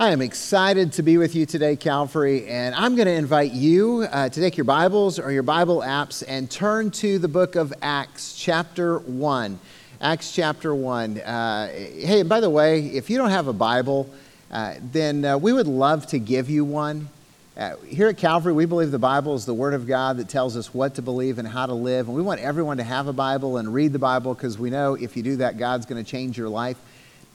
I am excited to be with you today, Calvary, and I'm going to invite you uh, to take your Bibles or your Bible apps and turn to the book of Acts, chapter 1. Acts chapter 1. Uh, hey, and by the way, if you don't have a Bible, uh, then uh, we would love to give you one. Uh, here at Calvary, we believe the Bible is the Word of God that tells us what to believe and how to live. And we want everyone to have a Bible and read the Bible because we know if you do that, God's going to change your life.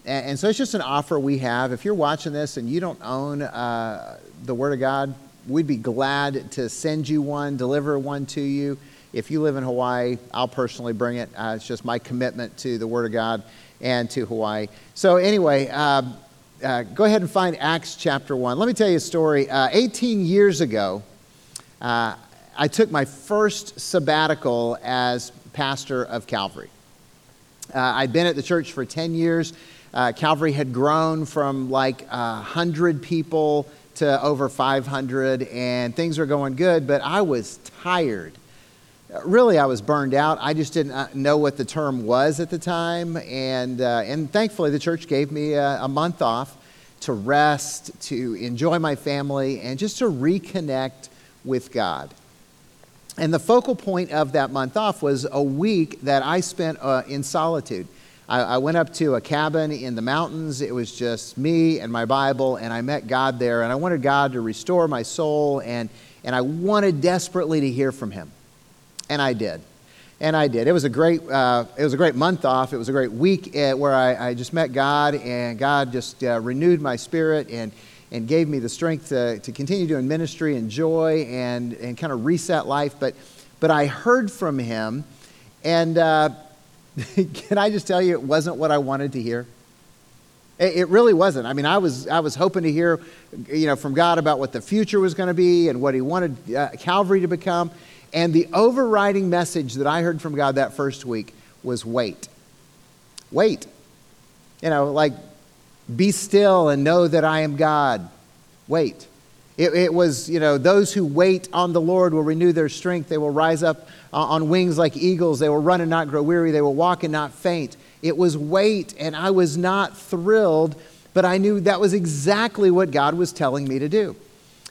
And, and, so it's just an offer we have. If you're watching this and you don't own uh, the Word of God, we'd be glad to send you one, deliver one to you. If you live in Hawaii, I'll personally bring it. Uh, it's just my commitment to the Word of God and to Hawaii. So, anyway, uh, uh, go ahead and find Acts chapter 1. Let me tell you a story. Uh, 18 years ago, uh, I took my first sabbatical as pastor of Calvary. Uh, I'd been at the church for 10 years. Uh, Calvary had grown from like 100 people to over 500, and things were going good, but I was tired. Really, I was burned out. I just didn't uh, know what the term was at the time. And, uh, and thankfully, the church gave me a, a month off to rest, to enjoy my family, and just to reconnect with God. And the focal point of that month off was a week that I spent uh, in solitude. I, I, went up to a cabin in the mountains. It was just me and my Bible, and I met God there. And I wanted God to restore my soul, and, and I wanted desperately to hear from Him. And I did. And I did. It was a great, uh, it was a great month off. It was a great week uh, where I, I just met God, and God just uh, renewed my spirit and, and gave me the strength to, to continue doing ministry and joy and, and kind of reset life. But, but I heard from Him, and uh, can I just tell you, it wasn't what I wanted to hear. It really wasn't. I mean, I was, I was hoping to hear, you know, from God about what the future was going to be and what He wanted uh, Calvary to become. And the overriding message that I heard from God that first week was wait. Wait. You know, like, be still and know that I am God. Wait. It, it, was, you know, those who wait on the Lord will renew their strength. They will rise up uh, on wings like eagles. They will run and not grow weary. They will walk and not faint. It was wait, and I was not thrilled, but I knew that was exactly what God was telling me to do.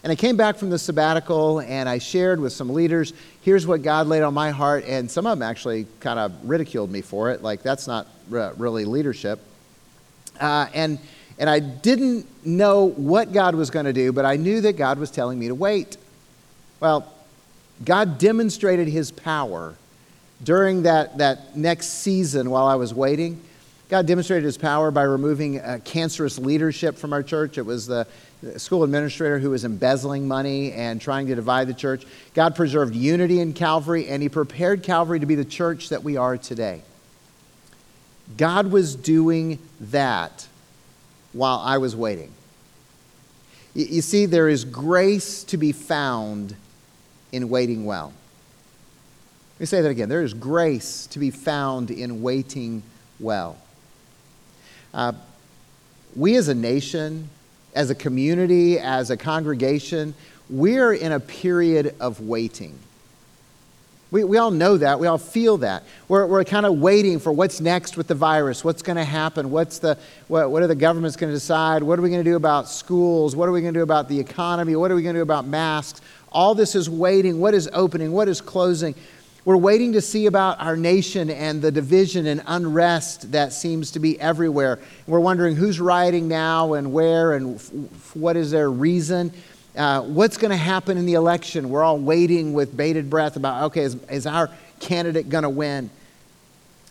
And I came back from the sabbatical and I shared with some leaders, here's what God laid on my heart. And some of them actually kind of ridiculed me for it. Like, that's not really leadership. Uh, and and I didn't know what God was going to do, but I knew that God was telling me to wait. Well, God demonstrated his power during that, that next season while I was waiting. God demonstrated his power by removing uh, cancerous leadership from our church. It was the school administrator who was embezzling money and trying to divide the church. God preserved unity in Calvary, and he prepared Calvary to be the church that we are today. God was doing that while I was waiting. You see, there is grace to be found in waiting well. Let me say that again. There is grace to be found in waiting well. Uh, we as a nation, as a community, as a congregation, we're in a period of waiting. We, we all know that. We all feel that. We're, we're kind of waiting for what's next with the virus. What's going to happen? What's the, what, what are the governments going to decide? What are we going to do about schools? What are we going to do about the economy? What are we going to do about masks? All this is waiting. What is opening? What is closing? We're waiting to see about our nation and the division and unrest that seems to be everywhere. We're wondering who's rioting now and where and f- what is their reason. Uh, what's going to happen in the election? We're all waiting with bated breath about, okay, is, is our candidate going to win?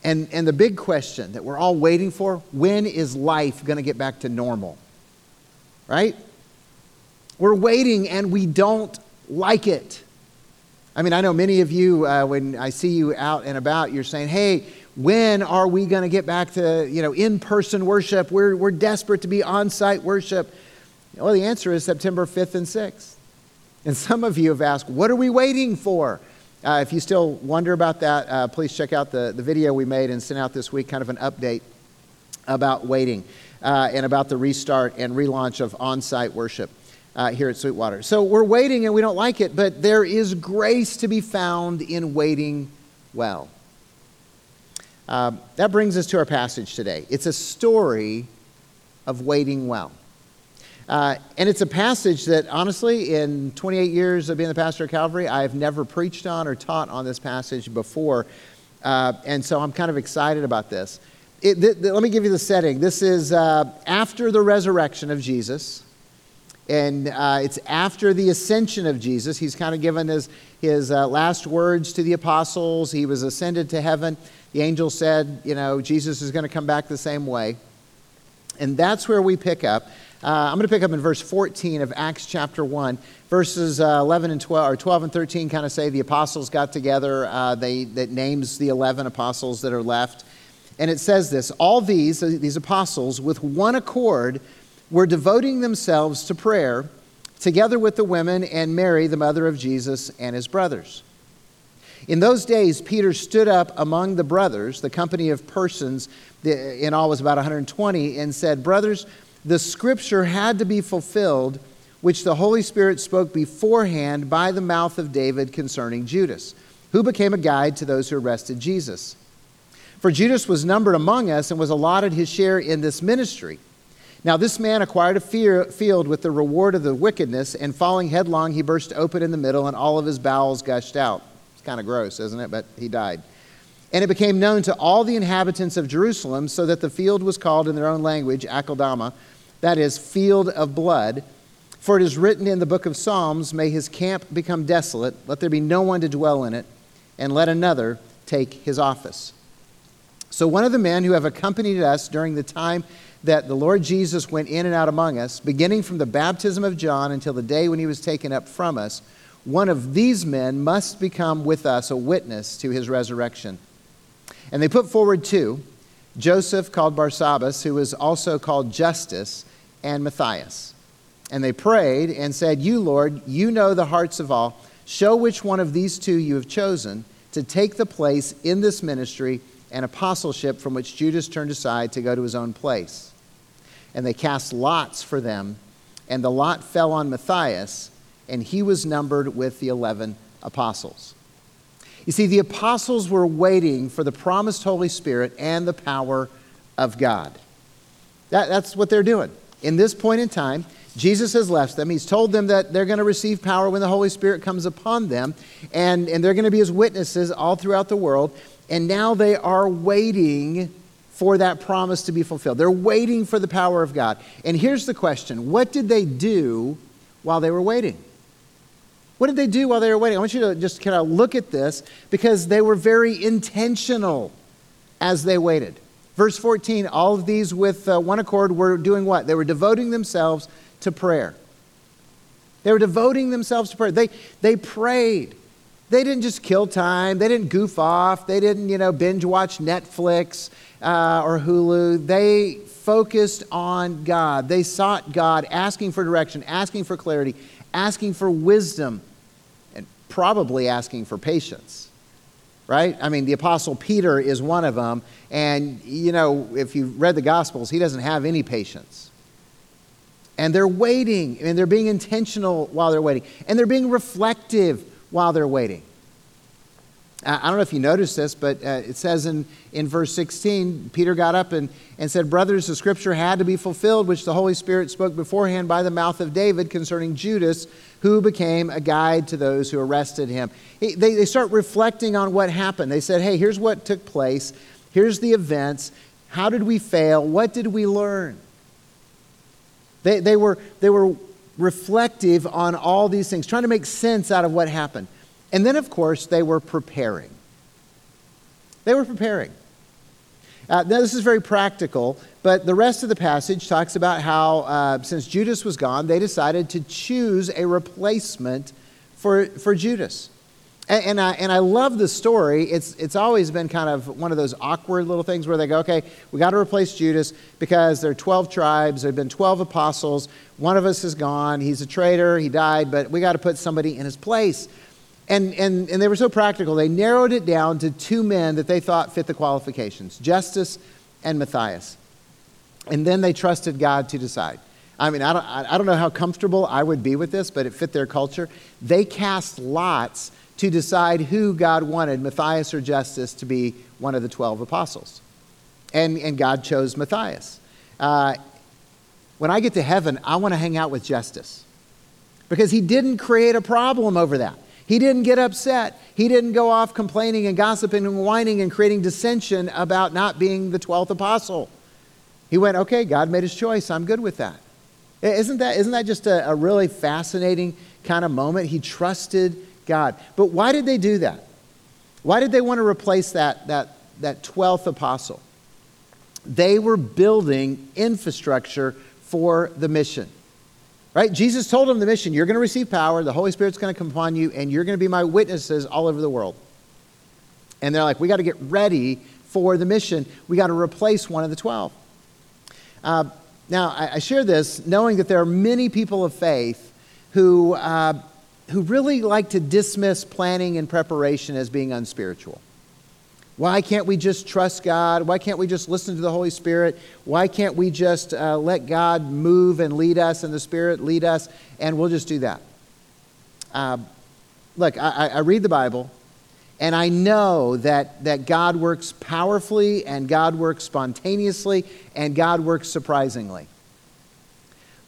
And, and the big question that we're all waiting for when is life going to get back to normal? Right? We're waiting and we don't like it. I mean, I know many of you, uh, when I see you out and about, you're saying, hey, when are we going to get back to you know, in person worship? We're, we're desperate to be on site worship. Well, the answer is September 5th and 6th. And some of you have asked, what are we waiting for? Uh, if you still wonder about that, uh, please check out the, the video we made and sent out this week, kind of an update about waiting uh, and about the restart and relaunch of on site worship uh, here at Sweetwater. So we're waiting and we don't like it, but there is grace to be found in waiting well. Uh, that brings us to our passage today. It's a story of waiting well. Uh, and it's a passage that, honestly, in 28 years of being the pastor of Calvary, I've never preached on or taught on this passage before. Uh, and so I'm kind of excited about this. It, th- th- let me give you the setting. This is uh, after the resurrection of Jesus, and uh, it's after the ascension of Jesus. He's kind of given his, his uh, last words to the apostles. He was ascended to heaven. The angel said, You know, Jesus is going to come back the same way. And that's where we pick up. Uh, I'm going to pick up in verse 14 of Acts chapter 1. Verses uh, 11 and 12, or 12 and 13 kind of say the apostles got together. Uh, they, that names the 11 apostles that are left. And it says this All these, uh, these apostles, with one accord, were devoting themselves to prayer, together with the women and Mary, the mother of Jesus, and his brothers. In those days, Peter stood up among the brothers, the company of persons, in all was about 120, and said, Brothers, the scripture had to be fulfilled, which the Holy Spirit spoke beforehand by the mouth of David concerning Judas, who became a guide to those who arrested Jesus. For Judas was numbered among us and was allotted his share in this ministry. Now, this man acquired a field with the reward of the wickedness, and falling headlong, he burst open in the middle, and all of his bowels gushed out It's kind of gross, isn't it? But he died. And it became known to all the inhabitants of Jerusalem, so that the field was called in their own language, Akeldama, that is, field of blood. For it is written in the book of Psalms, May his camp become desolate, let there be no one to dwell in it, and let another take his office. So one of the men who have accompanied us during the time that the Lord Jesus went in and out among us, beginning from the baptism of John until the day when he was taken up from us, one of these men must become with us a witness to his resurrection. And they put forward two Joseph, called Barsabbas, who was also called Justus, and Matthias. And they prayed and said, You, Lord, you know the hearts of all. Show which one of these two you have chosen to take the place in this ministry and apostleship from which Judas turned aside to go to his own place. And they cast lots for them, and the lot fell on Matthias and he was numbered with the 11 apostles. You see, the apostles were waiting for the promised Holy Spirit and the power of God. That, that's what they're doing. In this point in time, Jesus has left them. He's told them that they're going to receive power when the Holy Spirit comes upon them, and, and they're going to be his witnesses all throughout the world. And now they are waiting for that promise to be fulfilled. They're waiting for the power of God. And here's the question What did they do while they were waiting? What did they do while they were waiting? I want you to just kind of look at this because they were very intentional as they waited. Verse 14, all of these with uh, one accord were doing what? They were devoting themselves to prayer. They were devoting themselves to prayer. They, they prayed. They didn't just kill time. They didn't goof off. They didn't, you know, binge watch Netflix uh, or Hulu. They focused on God. They sought God, asking for direction, asking for clarity, asking for wisdom, and probably asking for patience. Right? I mean, the Apostle Peter is one of them. And, you know, if you've read the Gospels, he doesn't have any patience. And they're waiting, and they're being intentional while they're waiting, and they're being reflective while they're waiting. I don't know if you noticed this, but uh, it says in, in verse 16, Peter got up and, and said, Brothers, the scripture had to be fulfilled, which the Holy Spirit spoke beforehand by the mouth of David concerning Judas, who became a guide to those who arrested him. They, they start reflecting on what happened. They said, Hey, here's what took place, here's the events. How did we fail? What did we learn? They, they, were, they were reflective on all these things, trying to make sense out of what happened. And then, of course, they were preparing. They were preparing. Uh, now, this is very practical, but the rest of the passage talks about how, uh, since Judas was gone, they decided to choose a replacement for, for Judas. And, and, I, and I love the story. It's, it's always been kind of one of those awkward little things where they go, okay, we got to replace Judas because there are 12 tribes, there have been 12 apostles. One of us is gone. He's a traitor, he died, but we got to put somebody in his place. And, and, and they were so practical, they narrowed it down to two men that they thought fit the qualifications Justus and Matthias. And then they trusted God to decide. I mean, I don't, I don't know how comfortable I would be with this, but it fit their culture. They cast lots to decide who God wanted, Matthias or Justus, to be one of the 12 apostles. And, and God chose Matthias. Uh, when I get to heaven, I want to hang out with Justus because he didn't create a problem over that. He didn't get upset. He didn't go off complaining and gossiping and whining and creating dissension about not being the 12th apostle. He went, okay, God made his choice. I'm good with that. Isn't that, isn't that just a, a really fascinating kind of moment? He trusted God. But why did they do that? Why did they want to replace that, that, that 12th apostle? They were building infrastructure for the mission. Right? Jesus told them the mission you're going to receive power, the Holy Spirit's going to come upon you, and you're going to be my witnesses all over the world. And they're like, we got to get ready for the mission. We got to replace one of the 12. Uh, now, I, I, share this knowing that there are many people of faith who, uh, who really like to dismiss planning and preparation as being unspiritual. Why can't we just trust God? Why can't we just listen to the Holy Spirit? Why can't we just uh, let God move and lead us and the Spirit lead us and we'll just do that? Uh, look, I, I read the Bible and I know that, that God works powerfully and God works spontaneously and God works surprisingly.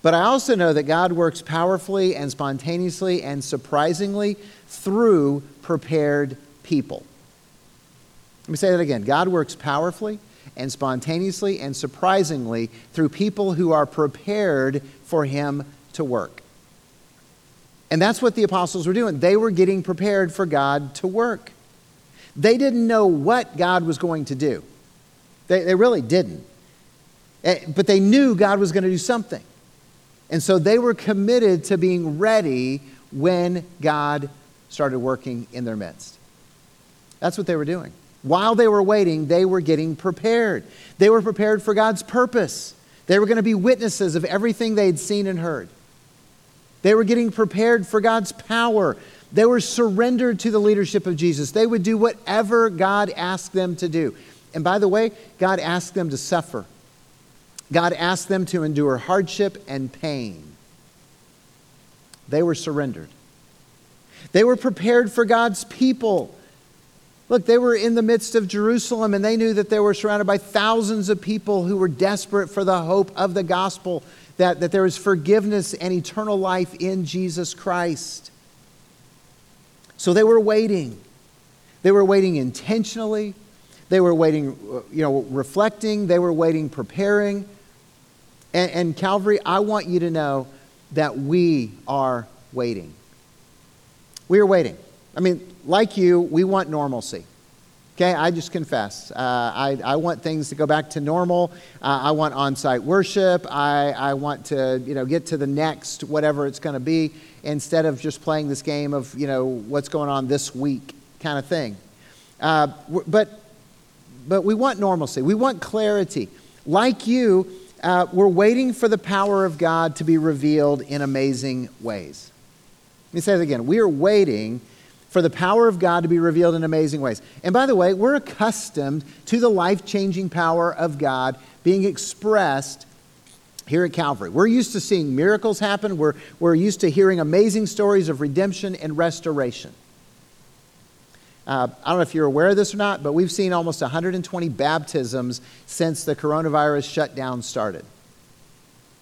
But I also know that God works powerfully and spontaneously and surprisingly through prepared people. Let me say that again. God works powerfully and spontaneously and surprisingly through people who are prepared for Him to work. And that's what the apostles were doing. They were getting prepared for God to work. They didn't know what God was going to do, they, they really didn't. Eh, but they knew God was going to do something. And so they were committed to being ready when God started working in their midst. That's what they were doing. While they were waiting, they were getting prepared. They were prepared for God's purpose. They were going to be witnesses of everything they had seen and heard. They were getting prepared for God's power. They were surrendered to the leadership of Jesus. They would do whatever God asked them to do. And by the way, God asked them to suffer. God asked them to endure hardship and pain. They were surrendered. They were prepared for God's people. Look, they were in the midst of Jerusalem and they knew that they were surrounded by thousands of people who were desperate for the hope of the gospel, that, that there is forgiveness and eternal life in Jesus Christ. So they were waiting. They were waiting intentionally. They were waiting, you know, reflecting. They were waiting, preparing. And, and Calvary, I want you to know that we are waiting. We are waiting. I mean, like you, we want normalcy. Okay, I just confess. Uh, I, I want things to go back to normal. Uh, I want on site worship. I, I want to you know, get to the next, whatever it's going to be, instead of just playing this game of you know, what's going on this week kind of thing. Uh, but, but we want normalcy, we want clarity. Like you, uh, we're waiting for the power of God to be revealed in amazing ways. Let me say it again. We are waiting for the power of God to be revealed in amazing ways. And by the way, we're accustomed to the life changing power of God being expressed here at Calvary. We're used to seeing miracles happen, we're, we're used to hearing amazing stories of redemption and restoration. Uh, I don't know if you're aware of this or not, but we've seen almost 120 baptisms since the coronavirus shutdown started.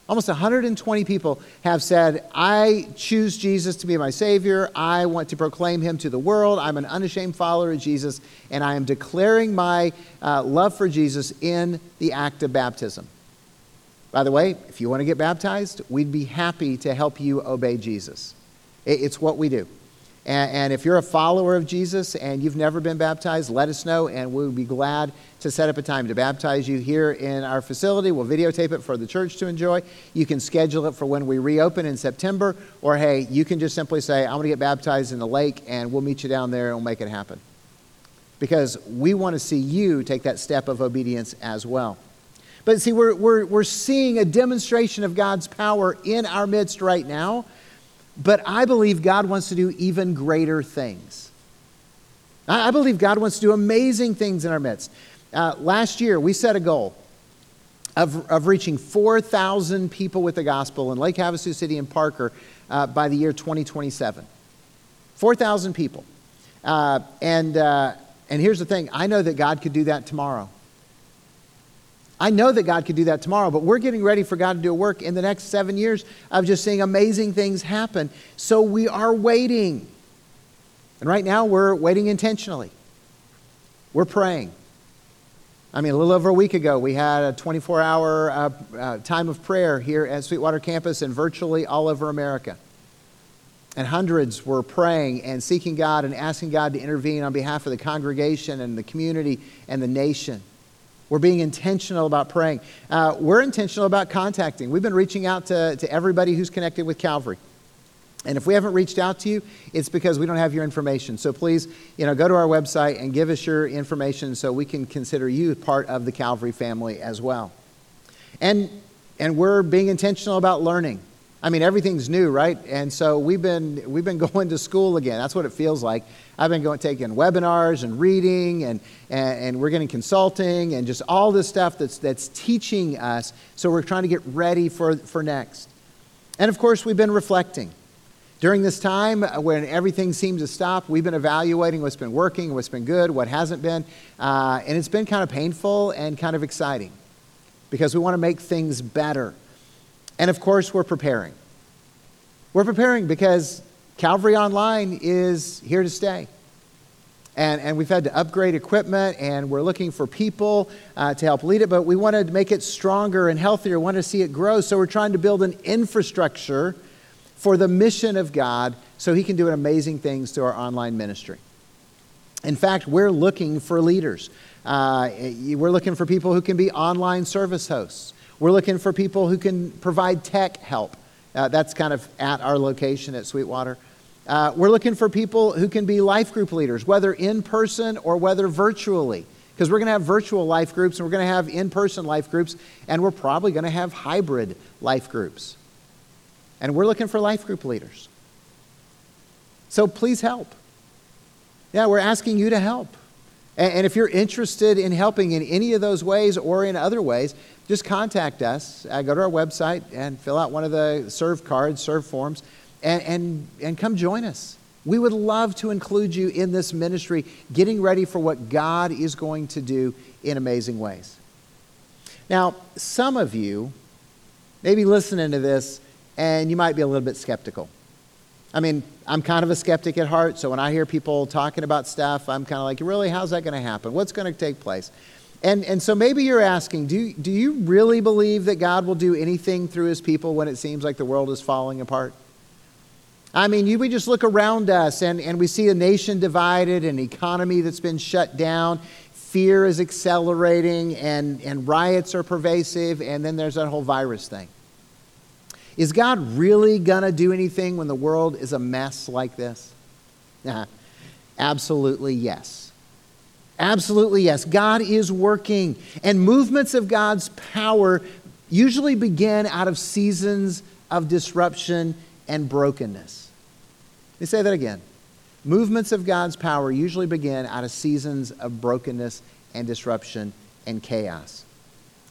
Almost 120 people have said, I choose Jesus to be my Savior. I want to proclaim Him to the world. I'm an unashamed follower of Jesus, and I am declaring my uh, love for Jesus in the act of baptism. By the way, if you want to get baptized, we'd be happy to help you obey Jesus. It's what we do. And, and, if you're a follower of Jesus and you've never been baptized, let us know, and we'll be glad to set up a time to baptize you here in our facility. We'll videotape it for the church to enjoy. You can schedule it for when we reopen in September, or hey, you can just simply say, I want to get baptized in the lake, and we'll meet you down there and we'll make it happen. Because we want to see you take that step of obedience as well. But see, we're, we're, we're seeing a demonstration of God's power in our midst right now but I believe God wants to do even greater things. I believe God wants to do amazing things in our midst. Uh, last year, we set a goal of, of reaching 4,000 people with the gospel in Lake Havasu City and Parker uh, by the year 2027. 4,000 people. Uh, and, uh, and here's the thing I know that God could do that tomorrow. I know that God could do that tomorrow, but we're getting ready for God to do a work in the next seven years of just seeing amazing things happen. So we are waiting. And right now, we're waiting intentionally. We're praying. I mean, a little over a week ago, we had a 24 hour uh, uh, time of prayer here at Sweetwater campus and virtually all over America. And hundreds were praying and seeking God and asking God to intervene on behalf of the congregation and the community and the nation. We're being intentional about praying. Uh, we're intentional about contacting. We've been reaching out to, to everybody who's connected with Calvary. And if we haven't reached out to you, it's because we don't have your information. So please, you know, go to our website and give us your information so we can consider you part of the Calvary family as well. And and we're being intentional about learning. I mean, everything's new, right? And so we've been we've been going to school again. That's what it feels like. I've been going taking webinars and reading, and, and, and we're getting consulting and just all this stuff that's that's teaching us. So we're trying to get ready for for next. And of course, we've been reflecting. During this time uh, when everything seems to stop, we've been evaluating what's been working, what's been good, what hasn't been. Uh, and it's been kind of painful and kind of exciting because we want to make things better. And of course, we're preparing. We're preparing because Calvary Online is here to stay. And, and we've had to upgrade equipment, and we're looking for people uh, to help lead it, but we want to make it stronger and healthier, we want to see it grow. So we're trying to build an infrastructure for the mission of God so he can do amazing things through our online ministry. In fact, we're looking for leaders. Uh, we're looking for people who can be online service hosts. We're looking for people who can provide tech help. Uh, that's kind of at our location at Sweetwater. Uh, we're looking for people who can be life group leaders, whether in person or whether virtually. Because we're going to have virtual life groups and we're going to have in person life groups, and we're probably going to have hybrid life groups. And we're looking for life group leaders. So please help. Yeah, we're asking you to help. And, if you're interested in helping in any of those ways or in other ways, just contact us. Uh, go to our website and fill out one of the serve cards, serve forms, and, and, and come join us. We would love to include you in this ministry, getting ready for what God is going to do in amazing ways. Now, some of you, maybe listening to this, and you might be a little bit skeptical. I mean, I'm kind of a skeptic at heart, so when I hear people talking about stuff, I'm kind of like, really, how's that going to happen? What's going to take place? And, and so maybe you're asking, do, do you really believe that God will do anything through his people when it seems like the world is falling apart? I mean, you, we just look around us and, and we see a nation divided, an economy that's been shut down, fear is accelerating, and, and riots are pervasive, and then there's that whole virus thing. Is God really going to do anything when the world is a mess like this? Absolutely yes. Absolutely yes. God is working. And movements of God's power usually begin out of seasons of disruption and brokenness. Let me say that again. Movements of God's power usually begin out of seasons of brokenness and disruption and chaos.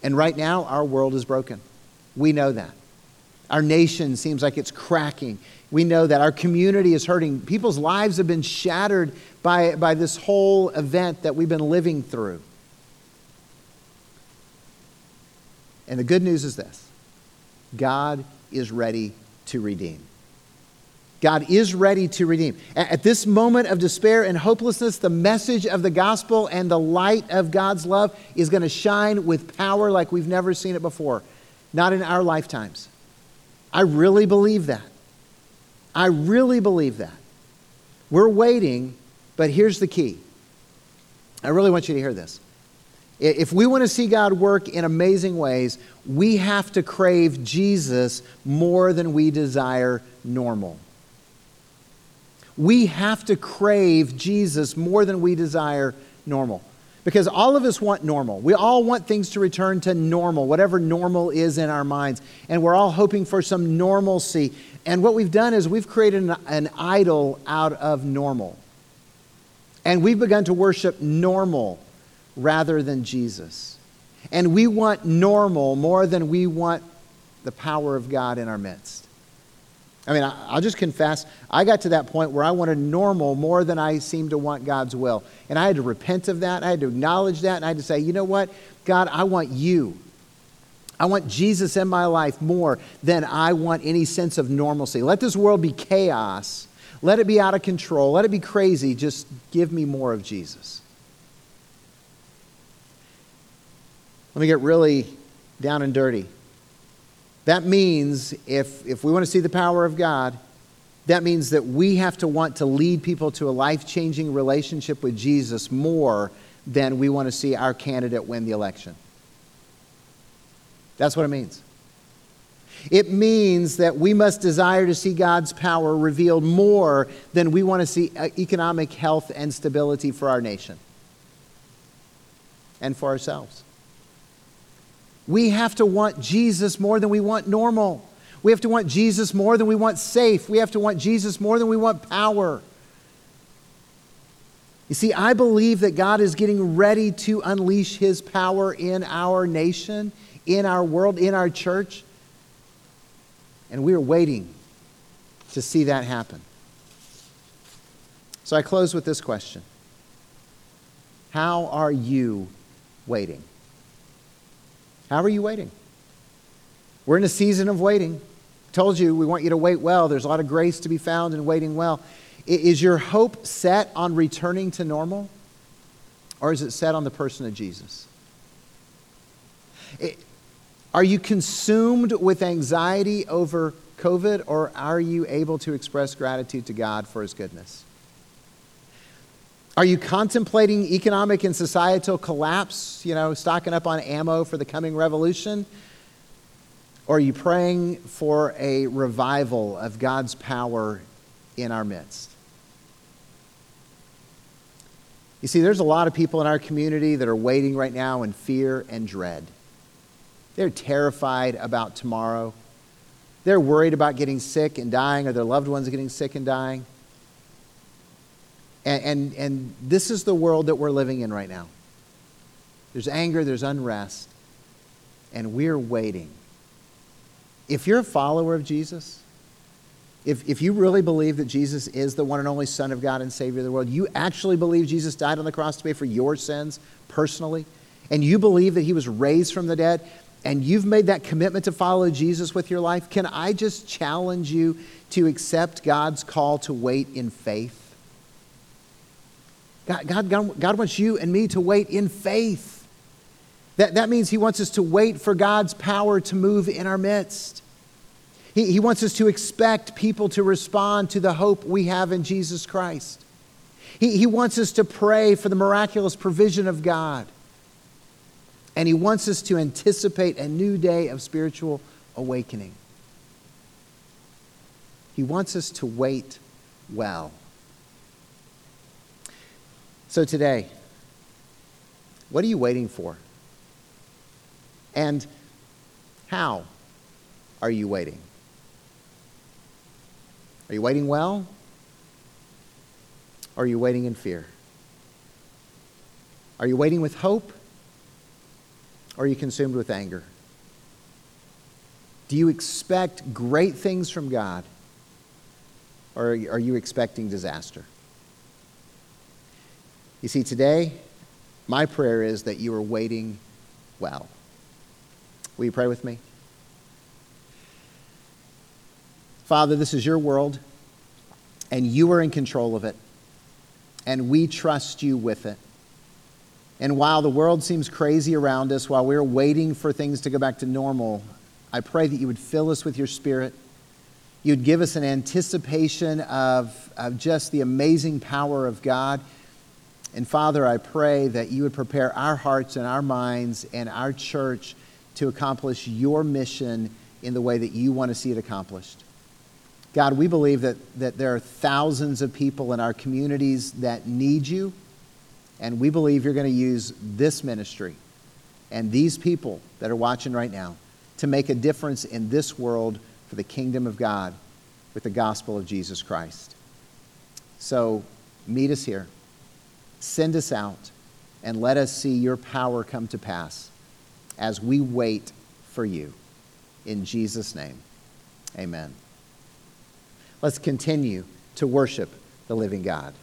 And right now, our world is broken. We know that. Our nation seems like it's cracking. We know that our community is hurting. People's lives have been shattered by, by this whole event that we've been living through. And the good news is this God is ready to redeem. God is ready to redeem. At this moment of despair and hopelessness, the message of the gospel and the light of God's love is going to shine with power like we've never seen it before, not in our lifetimes. I really believe that. I really believe that. We're waiting, but here's the key. I really want you to hear this. If we want to see God work in amazing ways, we have to crave Jesus more than we desire normal. We have to crave Jesus more than we desire normal. Because all of us want normal. We all want things to return to normal, whatever normal is in our minds. And we're all hoping for some normalcy. And what we've done is we've created an, an idol out of normal. And we've begun to worship normal rather than Jesus. And we want normal more than we want the power of God in our midst. I mean, I'll just confess, I got to that point where I wanted normal more than I seemed to want God's will. And I had to repent of that. I had to acknowledge that. And I had to say, you know what? God, I want you. I want Jesus in my life more than I want any sense of normalcy. Let this world be chaos. Let it be out of control. Let it be crazy. Just give me more of Jesus. Let me get really down and dirty. That means if, if we want to see the power of God, that means that we have to want to lead people to a life changing relationship with Jesus more than we want to see our candidate win the election. That's what it means. It means that we must desire to see God's power revealed more than we want to see uh, economic health and stability for our nation and for ourselves. We have to want Jesus more than we want normal. We have to want Jesus more than we want safe. We have to want Jesus more than we want power. You see, I believe that God is getting ready to unleash his power in our nation, in our world, in our church. And we are waiting to see that happen. So I close with this question How are you waiting? How are you waiting? We're in a season of waiting. Told you we want you to wait well. There's a lot of grace to be found in waiting well. Is your hope set on returning to normal? Or is it set on the person of Jesus? Are you consumed with anxiety over COVID, or are you able to express gratitude to God for His goodness? Are you contemplating economic and societal collapse, you know, stocking up on ammo for the coming revolution? Or are you praying for a revival of God's power in our midst? You see, there's a lot of people in our community that are waiting right now in fear and dread. They're terrified about tomorrow. They're worried about getting sick and dying, or their loved ones getting sick and dying. And, and, and this is the world that we're living in right now. There's anger, there's unrest, and we're waiting. If you're a follower of Jesus, if, if you really believe that Jesus is the one and only Son of God and Savior of the world, you actually believe Jesus died on the cross to pay for your sins personally, and you believe that he was raised from the dead, and you've made that commitment to follow Jesus with your life, can I just challenge you to accept God's call to wait in faith? God, God, God, wants you and me to wait in faith. That, that means He wants us to wait for God's power to move in our midst. He, he wants us to expect people to respond to the hope we have in Jesus Christ. He, he wants us to pray for the miraculous provision of God. And He wants us to anticipate a new day of spiritual awakening. He wants us to wait well. So today, what are you waiting for? And how are you waiting? Are you waiting well? Or are you waiting in fear? Are you waiting with hope? Or are you consumed with anger? Do you expect great things from God? Or are you expecting disaster? You see, today, my prayer is that you are waiting well. Will you pray with me? Father, this is your world, and you are in control of it, and we trust you with it. And while the world seems crazy around us, while we're waiting for things to go back to normal, I pray that you would fill us with your spirit. You'd give us an anticipation of, of just the amazing power of God and Father, I pray that you would prepare our hearts and our minds and our church to accomplish your mission in the way that you want to see it accomplished. God, we believe that, that there are thousands of people in our communities that need you, and we believe you're going to use this ministry and these people that are watching right now to make a difference in this world for the kingdom of God with the gospel of Jesus Christ. So, meet us here. Send us out and let us see your power come to pass as we wait for you. In Jesus' name, amen. Let's continue to worship the living God.